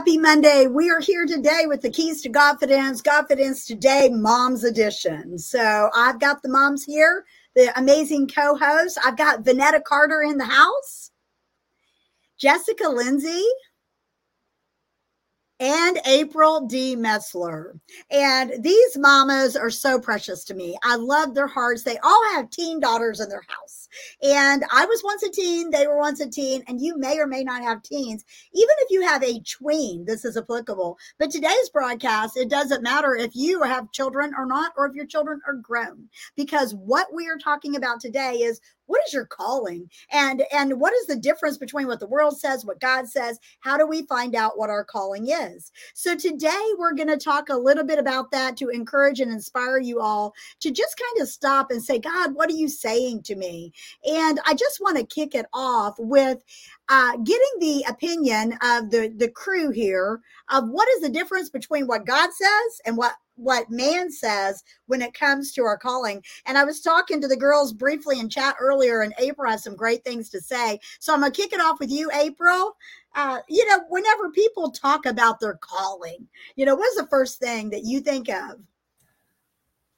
Happy Monday. We are here today with the keys to Godfidence, Godfidence Today Moms Edition. So I've got the moms here, the amazing co host. I've got Vonetta Carter in the house, Jessica Lindsay, and April D. Metzler. And these mamas are so precious to me. I love their hearts. They all have teen daughters in their house. And I was once a teen, they were once a teen, and you may or may not have teens. Even if you have a tween, this is applicable. But today's broadcast, it doesn't matter if you have children or not, or if your children are grown, because what we are talking about today is what is your calling and and what is the difference between what the world says what god says how do we find out what our calling is so today we're going to talk a little bit about that to encourage and inspire you all to just kind of stop and say god what are you saying to me and i just want to kick it off with uh, getting the opinion of the the crew here of what is the difference between what god says and what what man says when it comes to our calling. And I was talking to the girls briefly in chat earlier, and April has some great things to say. So I'm going to kick it off with you, April. Uh, you know, whenever people talk about their calling, you know, what's the first thing that you think of?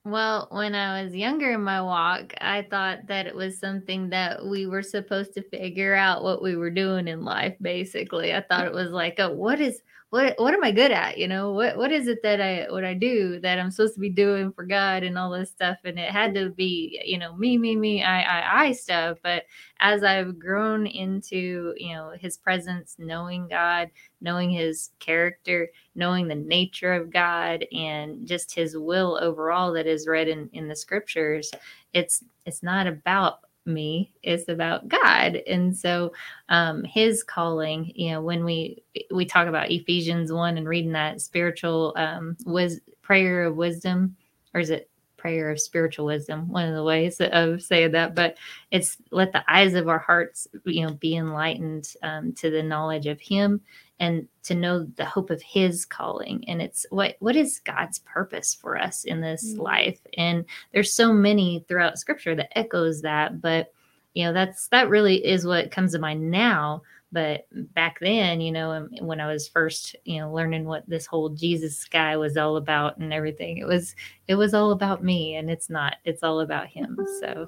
Well, when I was younger in my walk, I thought that it was something that we were supposed to figure out what we were doing in life, basically. I thought it was like, oh, what is what what am I good at? You know, what what is it that I what I do that I'm supposed to be doing for God and all this stuff? And it had to be, you know, me, me, me, I, I, I stuff. But as I've grown into, you know, his presence, knowing God, knowing his character, knowing the nature of God and just his will overall that is read in, in the scriptures, it's it's not about me it's about god. And so um his calling you know when we we talk about ephesians 1 and reading that spiritual um was prayer of wisdom or is it prayer of spiritual wisdom? One of the ways of saying that but it's let the eyes of our hearts you know be enlightened um, to the knowledge of him and to know the hope of his calling and it's what what is god's purpose for us in this mm-hmm. life and there's so many throughout scripture that echoes that but you know that's that really is what comes to mind now but back then you know when i was first you know learning what this whole jesus guy was all about and everything it was it was all about me and it's not it's all about him so.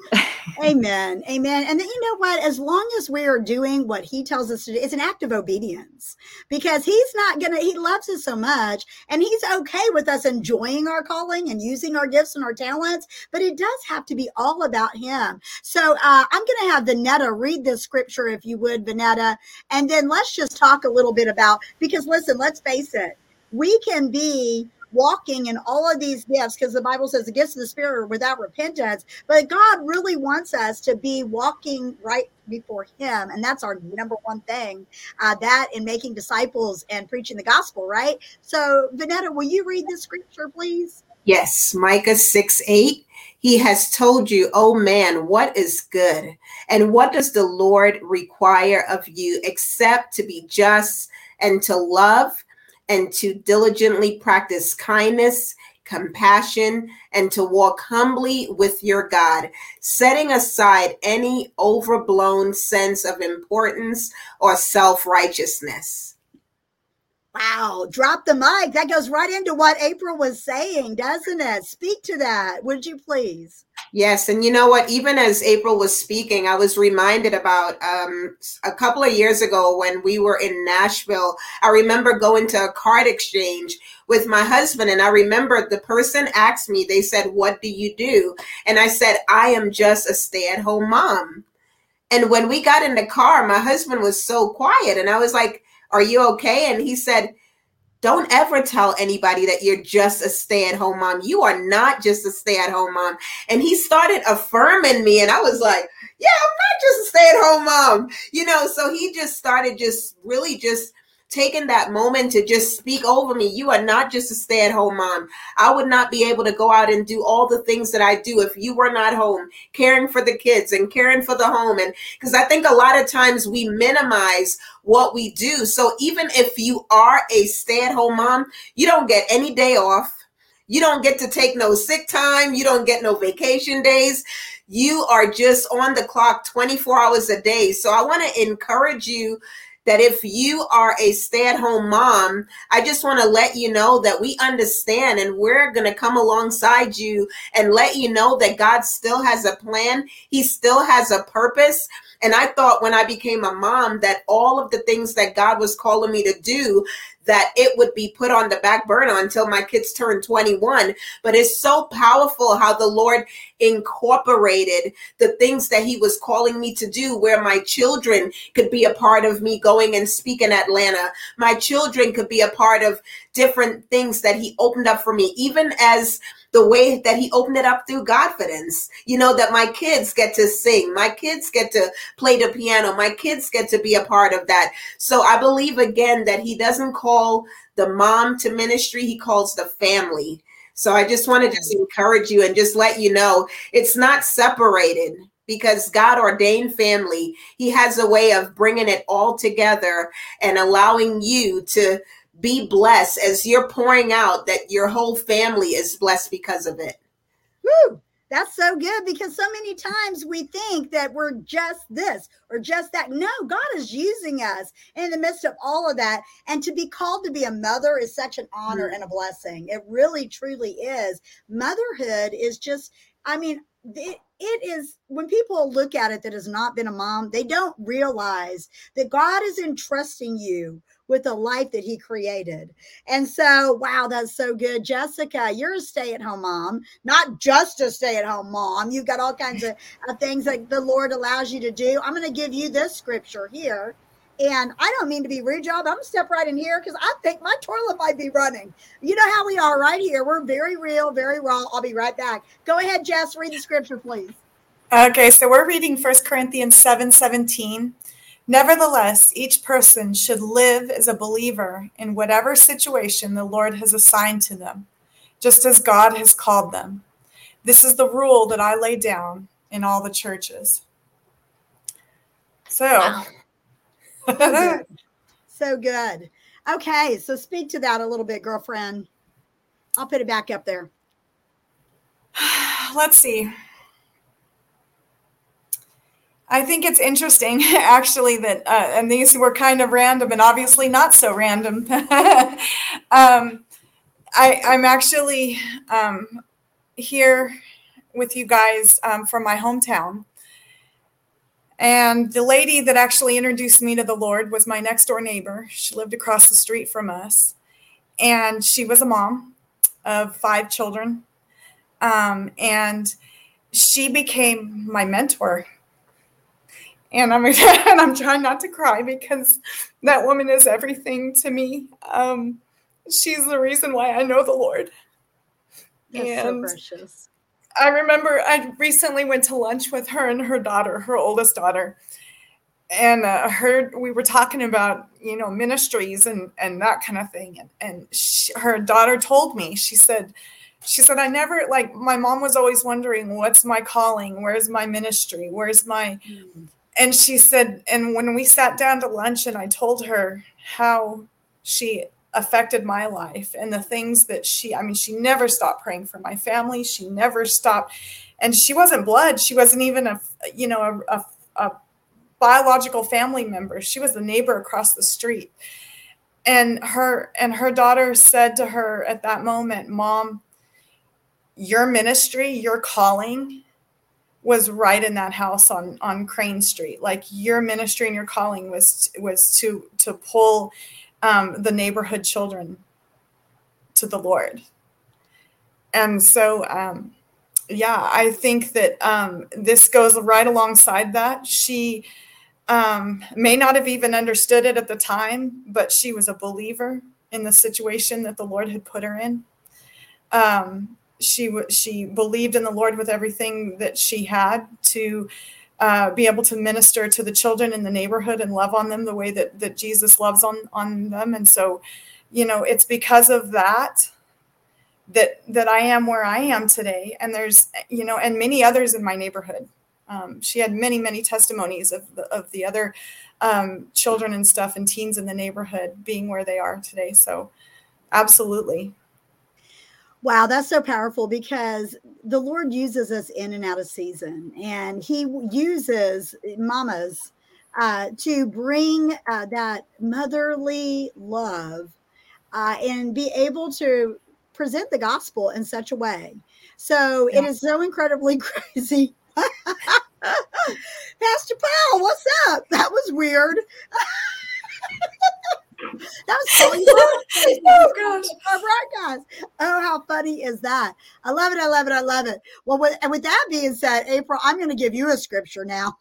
Amen amen and then you know what as long as we are doing what he tells us to do it's an act of obedience because he's not gonna he loves us so much and he's okay with us enjoying our calling and using our gifts and our talents but it does have to be all about him. So uh, i'm gonna have vonetta read this scripture if you would vonetta and then let's just talk a little bit about because listen let's face it we can be walking in all of these gifts because the Bible says the gifts of the Spirit are without repentance. But God really wants us to be walking right before Him. And that's our number one thing uh, that in making disciples and preaching the gospel, right? So, Vonetta, will you read the scripture, please? Yes, Micah 6 8. He has told you, oh man, what is good? And what does the Lord require of you except to be just and to love and to diligently practice kindness, compassion, and to walk humbly with your God, setting aside any overblown sense of importance or self righteousness. Wow, drop the mic. That goes right into what April was saying, doesn't it? Speak to that, would you please? Yes, and you know what? Even as April was speaking, I was reminded about um, a couple of years ago when we were in Nashville. I remember going to a card exchange with my husband, and I remember the person asked me, they said, What do you do? And I said, I am just a stay at home mom. And when we got in the car, my husband was so quiet, and I was like, are you okay? And he said, Don't ever tell anybody that you're just a stay at home mom. You are not just a stay at home mom. And he started affirming me. And I was like, Yeah, I'm not just a stay at home mom. You know, so he just started just really just taking that moment to just speak over me. You are not just a stay at home mom. I would not be able to go out and do all the things that I do if you were not home, caring for the kids and caring for the home. And because I think a lot of times we minimize what we do. So even if you are a stay at home mom, you don't get any day off. You don't get to take no sick time. You don't get no vacation days. You are just on the clock 24 hours a day. So I want to encourage you that if you are a stay at home mom, I just want to let you know that we understand and we're going to come alongside you and let you know that God still has a plan. He still has a purpose. And I thought when I became a mom that all of the things that God was calling me to do, that it would be put on the back burner until my kids turn 21. But it's so powerful how the Lord incorporated the things that He was calling me to do, where my children could be a part of me going and speak in Atlanta. My children could be a part of different things that He opened up for me, even as the way that he opened it up through Godfidence. You know, that my kids get to sing, my kids get to play the piano, my kids get to be a part of that. So I believe again that he doesn't call the mom to ministry, he calls the family. So I just want to just mm. encourage you and just let you know it's not separated because God ordained family. He has a way of bringing it all together and allowing you to be blessed as you're pouring out that your whole family is blessed because of it. Woo! That's so good because so many times we think that we're just this or just that. No, God is using us in the midst of all of that. And to be called to be a mother is such an honor mm. and a blessing. It really, truly is. Motherhood is just, I mean, it, it is when people look at it that has not been a mom, they don't realize that God is entrusting you with the life that he created. And so, wow, that's so good. Jessica, you're a stay at home mom, not just a stay at home mom. You've got all kinds of, of things that the Lord allows you to do. I'm going to give you this scripture here. And I don't mean to be rude, y'all, but I'm gonna step right in here because I think my toilet might be running. You know how we are right here. We're very real, very raw. I'll be right back. Go ahead, Jess, read the scripture, please. Okay, so we're reading First Corinthians 7 17. Nevertheless, each person should live as a believer in whatever situation the Lord has assigned to them, just as God has called them. This is the rule that I lay down in all the churches. So, wow. so, good. so good. Okay, so speak to that a little bit, girlfriend. I'll put it back up there. Let's see. I think it's interesting, actually, that uh, and these were kind of random and obviously not so random. um, I, am actually um, here with you guys um, from my hometown. And the lady that actually introduced me to the Lord was my next door neighbor. She lived across the street from us. And she was a mom of five children. Um, and she became my mentor and I'm and I'm trying not to cry because that woman is everything to me. Um, she's the reason why I know the Lord. That's and so precious. I remember I recently went to lunch with her and her daughter, her oldest daughter, and uh, her we were talking about you know ministries and and that kind of thing, and and she, her daughter told me she said she said i never like my mom was always wondering what's my calling where's my ministry where's my mm and she said, and when we sat down to lunch and I told her how she affected my life and the things that she, I mean, she never stopped praying for my family. She never stopped. And she wasn't blood. She wasn't even a, you know, a, a, a biological family member. She was the neighbor across the street. And her and her daughter said to her at that moment, Mom, your ministry, your calling was right in that house on on Crane Street. Like your ministry and your calling was was to to pull um, the neighborhood children to the Lord. And so, um, yeah, I think that um, this goes right alongside that. She um, may not have even understood it at the time, but she was a believer in the situation that the Lord had put her in. Um, she she believed in the Lord with everything that she had to uh, be able to minister to the children in the neighborhood and love on them the way that that Jesus loves on on them. And so, you know, it's because of that that that I am where I am today. And there's you know, and many others in my neighborhood. Um, she had many many testimonies of the, of the other um, children and stuff and teens in the neighborhood being where they are today. So, absolutely. Wow, that's so powerful because the Lord uses us in and out of season, and He uses mamas uh, to bring uh, that motherly love uh, and be able to present the gospel in such a way. So yeah. it is so incredibly crazy. Pastor Paul, what's up? That was weird. that was funny. oh gosh. Our broadcast. Oh, how funny is that? I love it. I love it. I love it. Well, with, and with that being said, April, I'm going to give you a scripture now.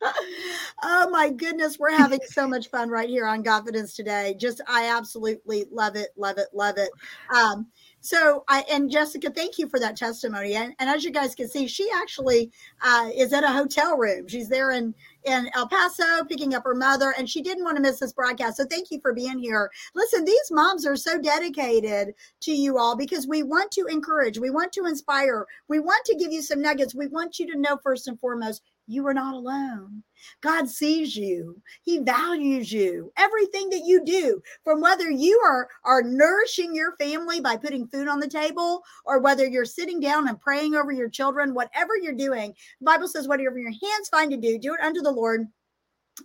oh my goodness, we're having so much fun right here on Godfidence today. Just I absolutely love it, love it, love it. Um, so I and Jessica, thank you for that testimony. And, and as you guys can see, she actually uh, is at a hotel room. She's there in in El Paso picking up her mother, and she didn't want to miss this broadcast. So thank you for being here. Listen, these moms are so dedicated to you all because we want to encourage, we want to inspire, we want to give you some nuggets. We want you to know first and foremost you are not alone. God sees you. He values you. Everything that you do, from whether you are are nourishing your family by putting food on the table or whether you're sitting down and praying over your children, whatever you're doing. The Bible says whatever your hands find to do, do it unto the Lord.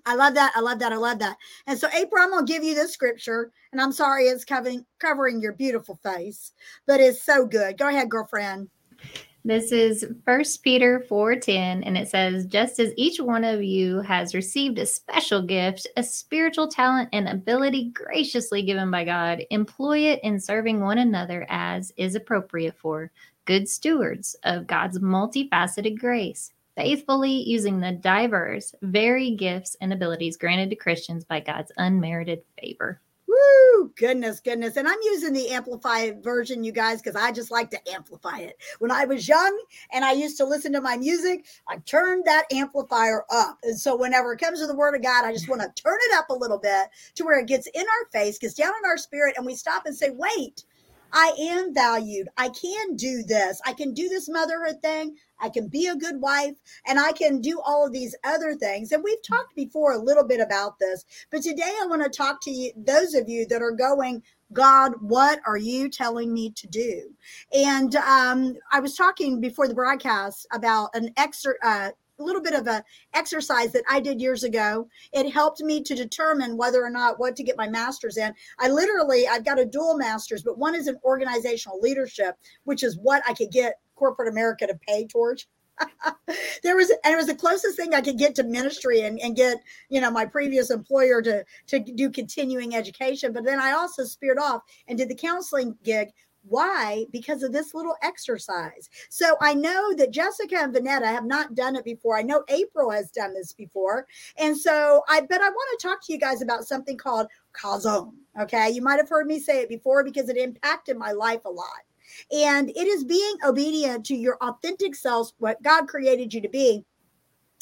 I love that. I love that. I love that. And so, April, I'm going to give you this scripture. And I'm sorry it's covering covering your beautiful face, but it's so good. Go ahead, girlfriend. This is First Peter 4:10 and it says just as each one of you has received a special gift, a spiritual talent and ability graciously given by God, employ it in serving one another as is appropriate for good stewards of God's multifaceted grace, faithfully using the diverse, varied gifts and abilities granted to Christians by God's unmerited favor. Woo! Goodness, goodness. And I'm using the amplified version, you guys, because I just like to amplify it. When I was young and I used to listen to my music, I turned that amplifier up. And so whenever it comes to the word of God, I just want to turn it up a little bit to where it gets in our face, gets down in our spirit, and we stop and say, wait, I am valued. I can do this. I can do this motherhood thing. I can be a good wife and I can do all of these other things. And we've talked before a little bit about this, but today I want to talk to you, those of you that are going, God, what are you telling me to do? And um, I was talking before the broadcast about an excerpt, uh, little bit of a exercise that I did years ago. It helped me to determine whether or not what to get my master's in. I literally I've got a dual master's, but one is in organizational leadership, which is what I could get corporate America to pay towards. there was and it was the closest thing I could get to ministry and, and get, you know, my previous employer to to do continuing education. But then I also speared off and did the counseling gig why? Because of this little exercise. So I know that Jessica and Vonetta have not done it before. I know April has done this before. And so I but I want to talk to you guys about something called Chazown. Okay. You might have heard me say it before because it impacted my life a lot. And it is being obedient to your authentic selves, what God created you to be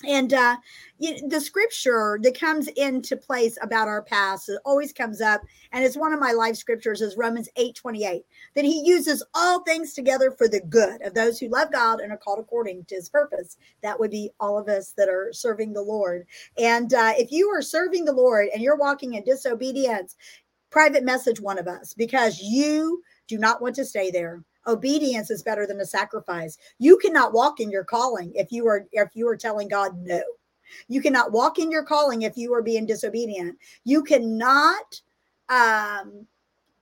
and uh, the scripture that comes into place about our past always comes up and it's one of my life scriptures is romans 8 28 that he uses all things together for the good of those who love god and are called according to his purpose. That would be all of us that are serving the lord. And uh, if you are serving the lord and you're walking in disobedience private message one of us because you do not want to stay there obedience is better than a sacrifice. You cannot walk in your calling if you are if you are telling god no. You cannot walk in your calling if you are being disobedient. You cannot um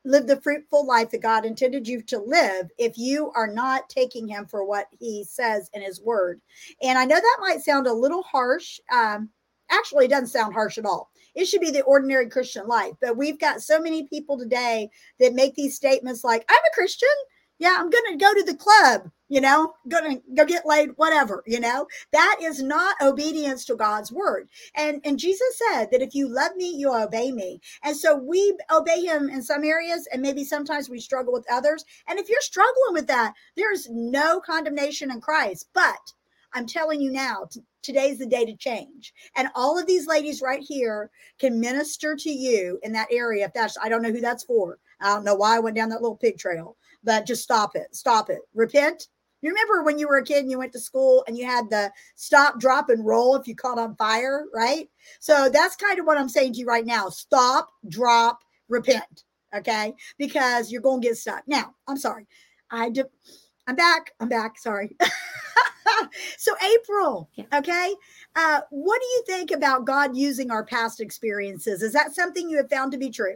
live the fruitful life that god intended you to live if you are not taking him for what he says in his word. And i know that might sound a little harsh um actually it doesn't sound harsh at all. It should be the ordinary christian life but we've got so many people today that make these statements like i'm a christian yeah, I'm going to go to the club, you know, going to go get laid, whatever, you know. That is not obedience to God's word. And and Jesus said that if you love me, you obey me. And so we obey him in some areas and maybe sometimes we struggle with others. And if you're struggling with that, there's no condemnation in Christ. But I'm telling you now, t- today's the day to change. And all of these ladies right here can minister to you in that area. If that's, I don't know who that's for. I don't know why I went down that little pig trail, but just stop it. Stop it. Repent. You remember when you were a kid and you went to school and you had the stop, drop, and roll if you caught on fire, right? So that's kind of what I'm saying to you right now. Stop, drop, repent. Okay. Because you're going to get stuck. Now, I'm sorry. I do. I'm back. I'm back. Sorry. so April, yeah. okay, uh, what do you think about God using our past experiences? Is that something you have found to be true?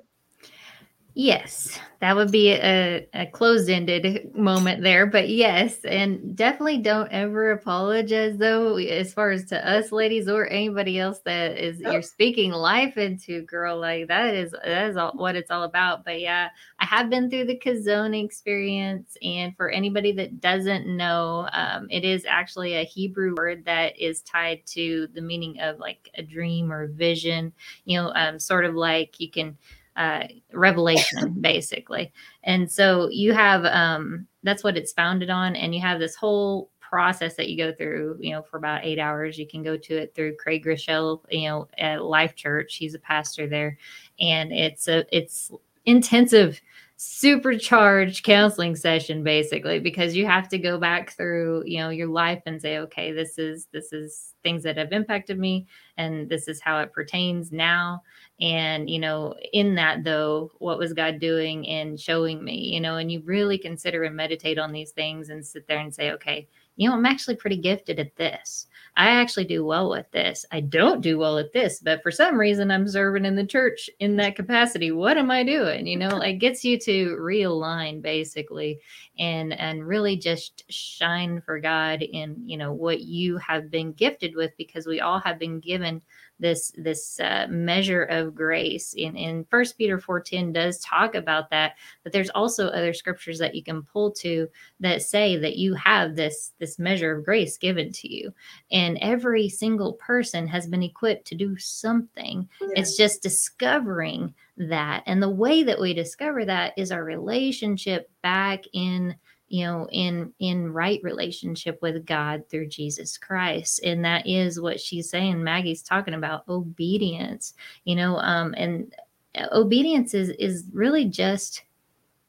Yes, that would be a, a closed ended moment there. But yes, and definitely don't ever apologize, though, as far as to us ladies or anybody else that is oh. you're speaking life into, girl. Like that is that is all, what it's all about. But yeah, I have been through the Chazown experience. And for anybody that doesn't know, um, it is actually a Hebrew word that is tied to the meaning of like a dream or vision, you know, um, sort of like you can uh, revelation basically. And so you have um, that's what it's founded on and you have this whole process that you go through you know for about eight hours. You can go to it through craig groeschel you know at life church. He's a pastor there and it's a it's intensive supercharged counseling session basically because you have to go back through you know your life and say okay this is this is things that have impacted me and this is how it pertains now. And you know in that though what was god doing and showing me you know and you really consider and meditate on these things and sit there and say okay you know i'm actually pretty gifted at this I actually do well with this. I don't do well at this, but for some reason I'm serving in the church in that capacity. What am I doing? You know, it gets you to realign basically and and really just shine for God in, you know, what you have been gifted with because we all have been given this this uh, measure of grace. In in first peter 4.10 does talk about that but there's also other scriptures that you can pull to that say that you have this this measure of grace given to you. And every single person has been equipped to do something. Yeah. it's just discovering that. And the way that we discover that is our relationship back in you know in in right relationship with god through jesus christ. And that is what she's saying maggie's talking about obedience you know um and obedience is is really just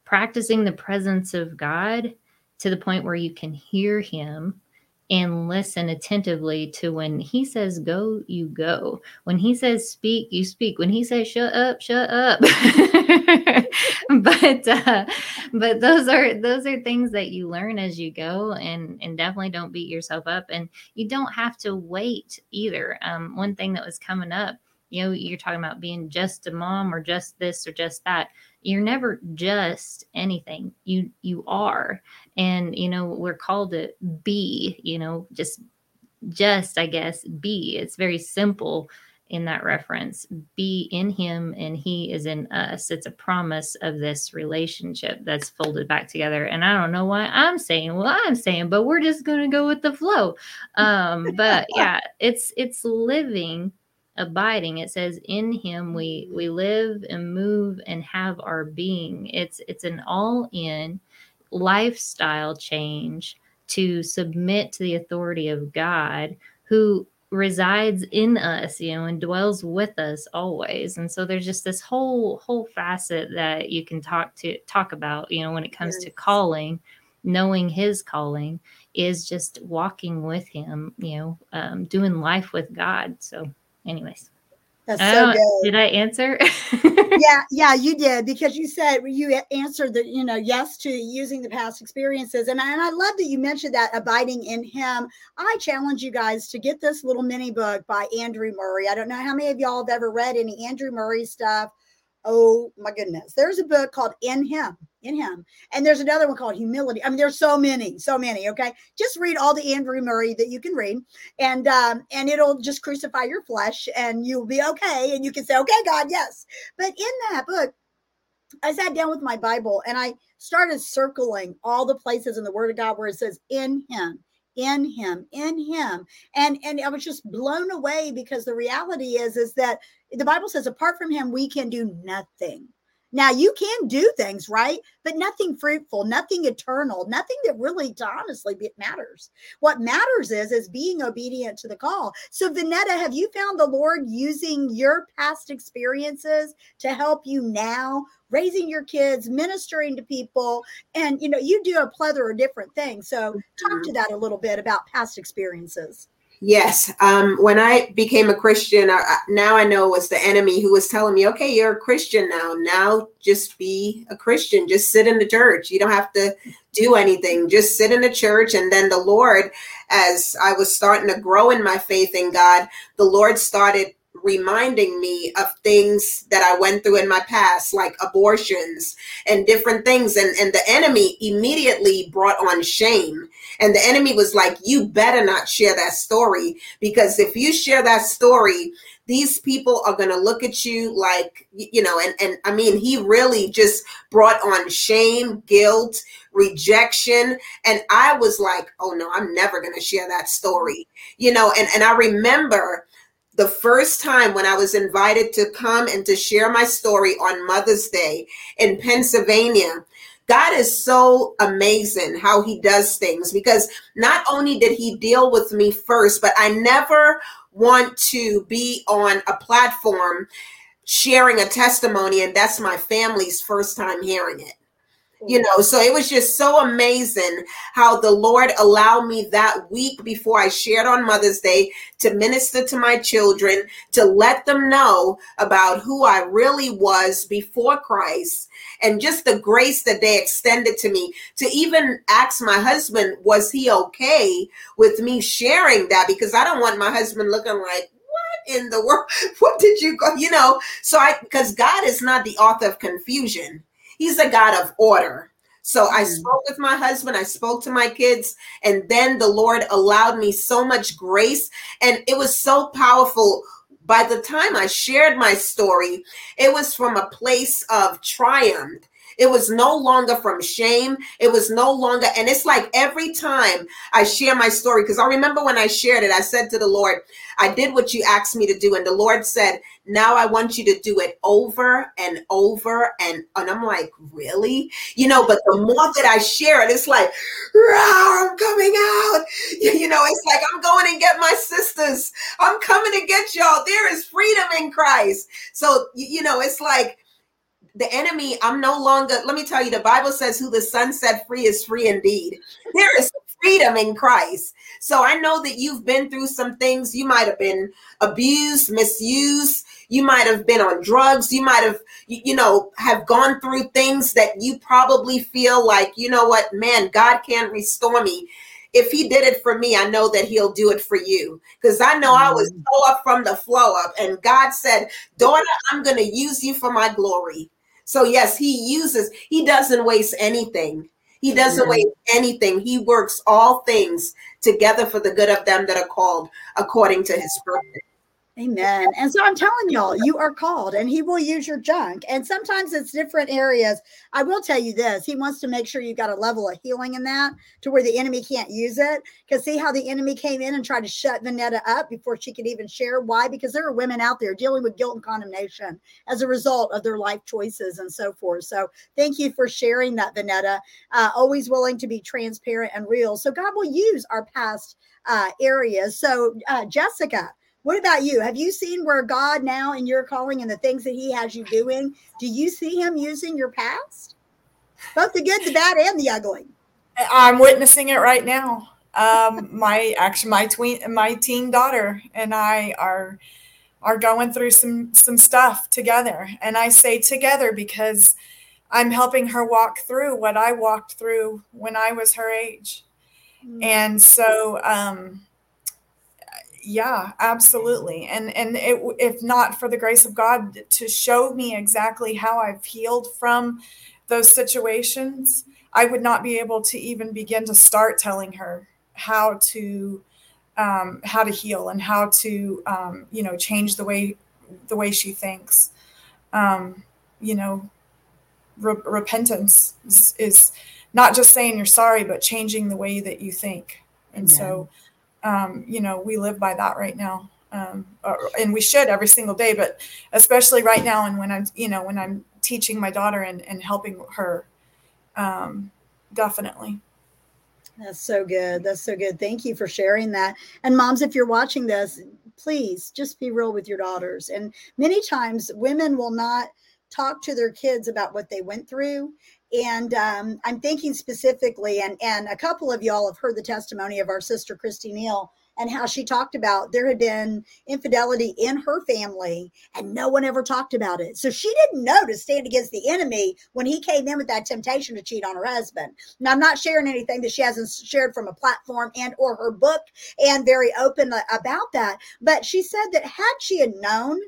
practicing the presence of god to the point where you can hear him and listen attentively to when he says go you go. When he says speak you speak. When he says shut up shut up. But uh, but those are those are things that you learn as you go and and definitely don't beat yourself up and you don't have to wait either. Um, one thing that was coming up you know you're talking about being just a mom or just this or just that you're never just anything. You you are. And you know we're called to be you know just just i guess be. It's very simple in that reference. Be in him and he is in us. It's a promise of this relationship that's folded back together. And i don't know why i'm saying what i'm saying but we're just going to go with the flow. Um but yeah it's it's living abiding. It says in him we we live and move and have our being. It's it's an all in lifestyle change to submit to the authority of god who resides in us you know and dwells with us always. And so there's just this whole whole facet that you can talk to talk about you know when it comes yes. to calling knowing his calling is just walking with him you know um, doing life with god. So anyways. That's so oh, good. Did I answer? yeah, yeah, you did because you said you answered the, you know, yes to using the past experiences. And, and I love that you mentioned that abiding in him. I challenge you guys to get this little mini book by Andrew Murray. I don't know how many of y'all have ever read any Andrew Murray stuff. Oh my goodness. There's a book called In Him, In Him. And there's another one called Humility. I mean, there's so many, so many. Okay. Just read all the Andrew Murray that you can read. And um, and it'll just crucify your flesh and you'll be okay. And you can say, Okay, God, yes. But in that book, I sat down with my Bible and I started circling all the places in the Word of God where it says in him in him in him and and i was just blown away because the reality is is that the bible says apart from him we can do nothing now you can do things right but nothing fruitful nothing eternal nothing that really to honestly matters what matters is is being obedient to the call so vonetta have you found the lord using your past experiences to help you now raising your kids, ministering to people, and you know, you do a plethora of different things. So talk to mm-hmm. that a little bit about past experiences. Yes. Um, when I became a Christian, I, now I know it was the enemy who was telling me, okay, you're a Christian now. Now just be a Christian. Just sit in the church. You don't have to do anything. Just sit in the church. And then the Lord, as I was starting to grow in my faith in God, the Lord started reminding me of things that I went through in my past, like abortions and different things. And, and the enemy immediately brought on shame. And the enemy was like, You better not share that story because if you share that story, these people are going to look at you like you know and and i mean he really just brought on shame guilt rejection. And i was like oh no i'm never going to share that story. You know and and i remember the first time when I was invited to come and to share my story on Mother's Day in Pennsylvania, God is so amazing how he does things because not only did he deal with me first, but I never want to be on a platform sharing a testimony and that's my family's first time hearing it you know so it was just so amazing how the lord allowed me that week before i shared on mother's day to minister to my children to let them know about who i really was before christ and just the grace that they extended to me to even ask my husband was he okay with me sharing that? Because i don't want my husband looking like what in the world? What did you go? You know so i because god is not the author of confusion He's a God of order. So I mm. spoke with my husband, I spoke to my kids, and then the Lord allowed me so much grace. And it was so powerful. By the time I shared my story, it was from a place of triumph. It was no longer from shame. It was no longer, and it's like every time I share my story, because I remember when I shared it, I said to the Lord, I did what you asked me to do. And the Lord said, now I want you to do it over and over. And, and I'm like, really? You know, but the more that I share it, it's like, I'm coming out. You know, it's like, I'm going and get my sisters. I'm coming to get y'all. There is freedom in Christ. So, you know, it's like, the enemy, I'm no longer, let me tell you, the Bible says, who the Son set free is free indeed. There is freedom in Christ. So I know that you've been through some things. You might have been abused, misused. You might have been on drugs. You might have, you know, have gone through things that you probably feel like, you know what, man, God can't restore me. If he did it for me, I know that he'll do it for you. Because I know I was so up from the flow up. And God said, Daughter, I'm going to use you for my glory. So, yes, he uses, he doesn't waste anything. He doesn't waste anything. He works all things together for the good of them that are called according to his purpose. Amen. And so I'm telling y'all, you are called and he will use your junk. And sometimes it's different areas. I will tell you this he wants to make sure you've got a level of healing in that to where the enemy can't use it. Because see how the enemy came in and tried to shut Vonetta up before she could even share. Why? Because there are women out there dealing with guilt and condemnation as a result of their life choices and so forth. So thank you for sharing that, Vonetta. Uh, always willing to be transparent and real. So God will use our past uh, areas. So, uh, Jessica, what about you? Have you seen where God now in your calling and the things that He has you doing? Do you see Him using your past, both the good, the bad, and the ugly? I'm witnessing it right now. Um, my actually my tween my teen daughter and I are are going through some some stuff together, and I say together because I'm helping her walk through what I walked through when I was her age, mm-hmm. and so. Um, yeah absolutely. And and it, if not for the grace of god to show me exactly how i've healed from those situations i would not be able to even begin to start telling her how to um, how to heal and how to um, you know change the way the way she thinks. Um, you know re- repentance is, is, not just saying you're sorry but changing the way that you think. And Amen. so um, you know, we live by that right now. Um, or, and we should every single day, but especially right now. And when I'm, you know, when I'm teaching my daughter and, and helping her, um, definitely. That's so good. That's so good. Thank you for sharing that. And moms, if you're watching this, please just be real with your daughters. And many times women will not talk to their kids about what they went through and um, I'm thinking specifically, and and a couple of y'all have heard the testimony of our sister Christy Neal and how she talked about there had been infidelity in her family and no one ever talked about it. So she didn't know to stand against the enemy when he came in with that temptation to cheat on her husband. Now I'm not sharing anything that she hasn't shared from a platform and or her book and very open about that, but she said that had she had known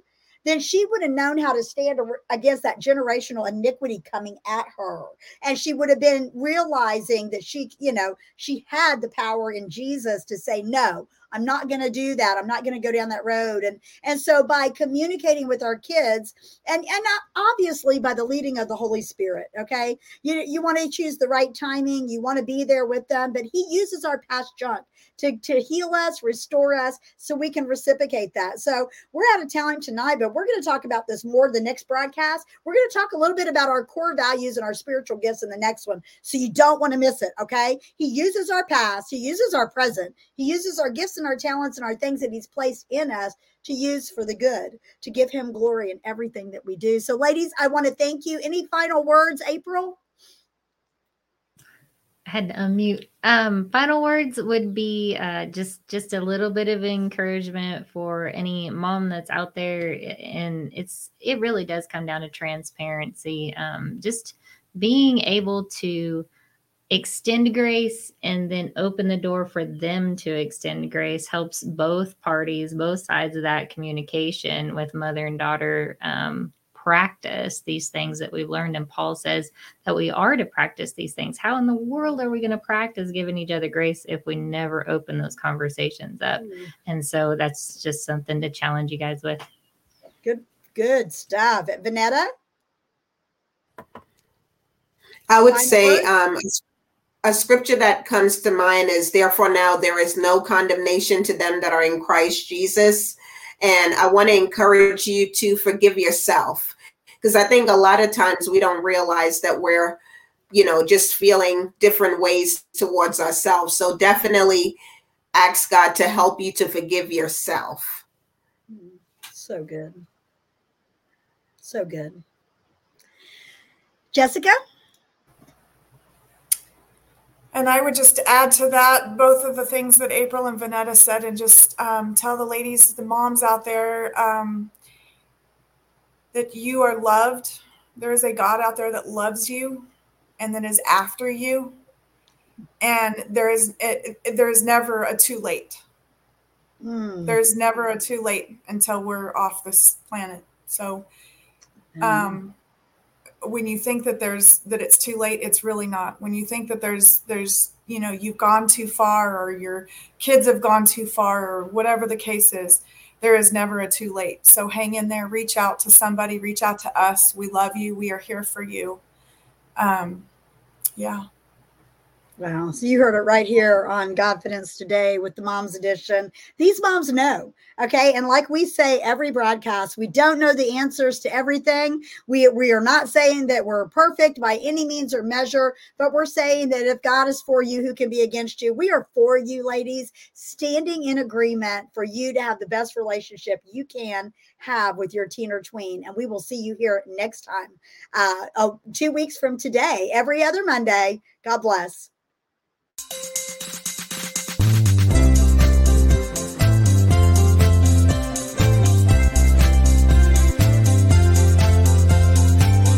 then she would have known how to stand against that generational iniquity coming at her. And she would have been realizing that she, you know, she had the power in Jesus to say, no, I'm not going to do that. I'm not going to go down that road. And and so by communicating with our kids and and obviously by the leading of the Holy Spirit, okay? You you want to choose the right timing, you want to be there with them, but he uses our past junk to, to heal us, restore us, so we can reciprocate that. So we're out of time tonight, but we're going to talk about this more the next broadcast. We're going to talk a little bit about our core values and our spiritual gifts in the next one. So you don't want to miss it. Okay. He uses our past, he uses our present, he uses our gifts and our talents and our things that he's placed in us to use for the good, to give him glory in everything that we do. So, ladies, I want to thank you. Any final words, April? I had to unmute. Um, final words would be uh, just just a little bit of encouragement for any mom that's out there, and it's it really does come down to transparency. Um, just being able to extend grace and then open the door for them to extend grace helps both parties, both sides of that communication with mother and daughter. Um, practice these things that we've learned. And Paul says that we are to practice these things. How in the world are we going to practice giving each other grace if we never open those conversations up? Mm. And so that's just something to challenge you guys with. Good, good stuff. Vonetta? I would say um, a scripture that comes to mind is therefore now there is no condemnation to them that are in Christ Jesus. And I want to encourage you to forgive yourself because I think a lot of times we don't realize that we're, you know, just feeling different ways towards ourselves. So definitely ask God to help you to forgive yourself. So good. So good. Jessica? And I would just add to that both of the things that April and Vonetta said, and just um, tell the ladies, the moms out there, um, that you are loved. There is a God out there that loves you and that is after you. And there is it, it, there is never a too late. Mm. There's never a too late until we're off this planet. So um, when you think that there's that it's too late, it's really not. When you think that there's there's you know you've gone too far or your kids have gone too far or whatever the case is, there is never a too late. So hang in there, reach out to somebody, reach out to us. We love you. We are here for you. Um, yeah. Wow. So you heard it right here on Godfidence today with the Moms Edition. These moms know. Okay. And like we say every broadcast, we don't know the answers to everything. We, we are not saying that we're perfect by any means or measure, but we're saying that if God is for you, who can be against you? We are for you, ladies, standing in agreement for you to have the best relationship you can have with your teen or tween. And we will see you here next time, uh, two weeks from today, every other Monday. God bless. Thank you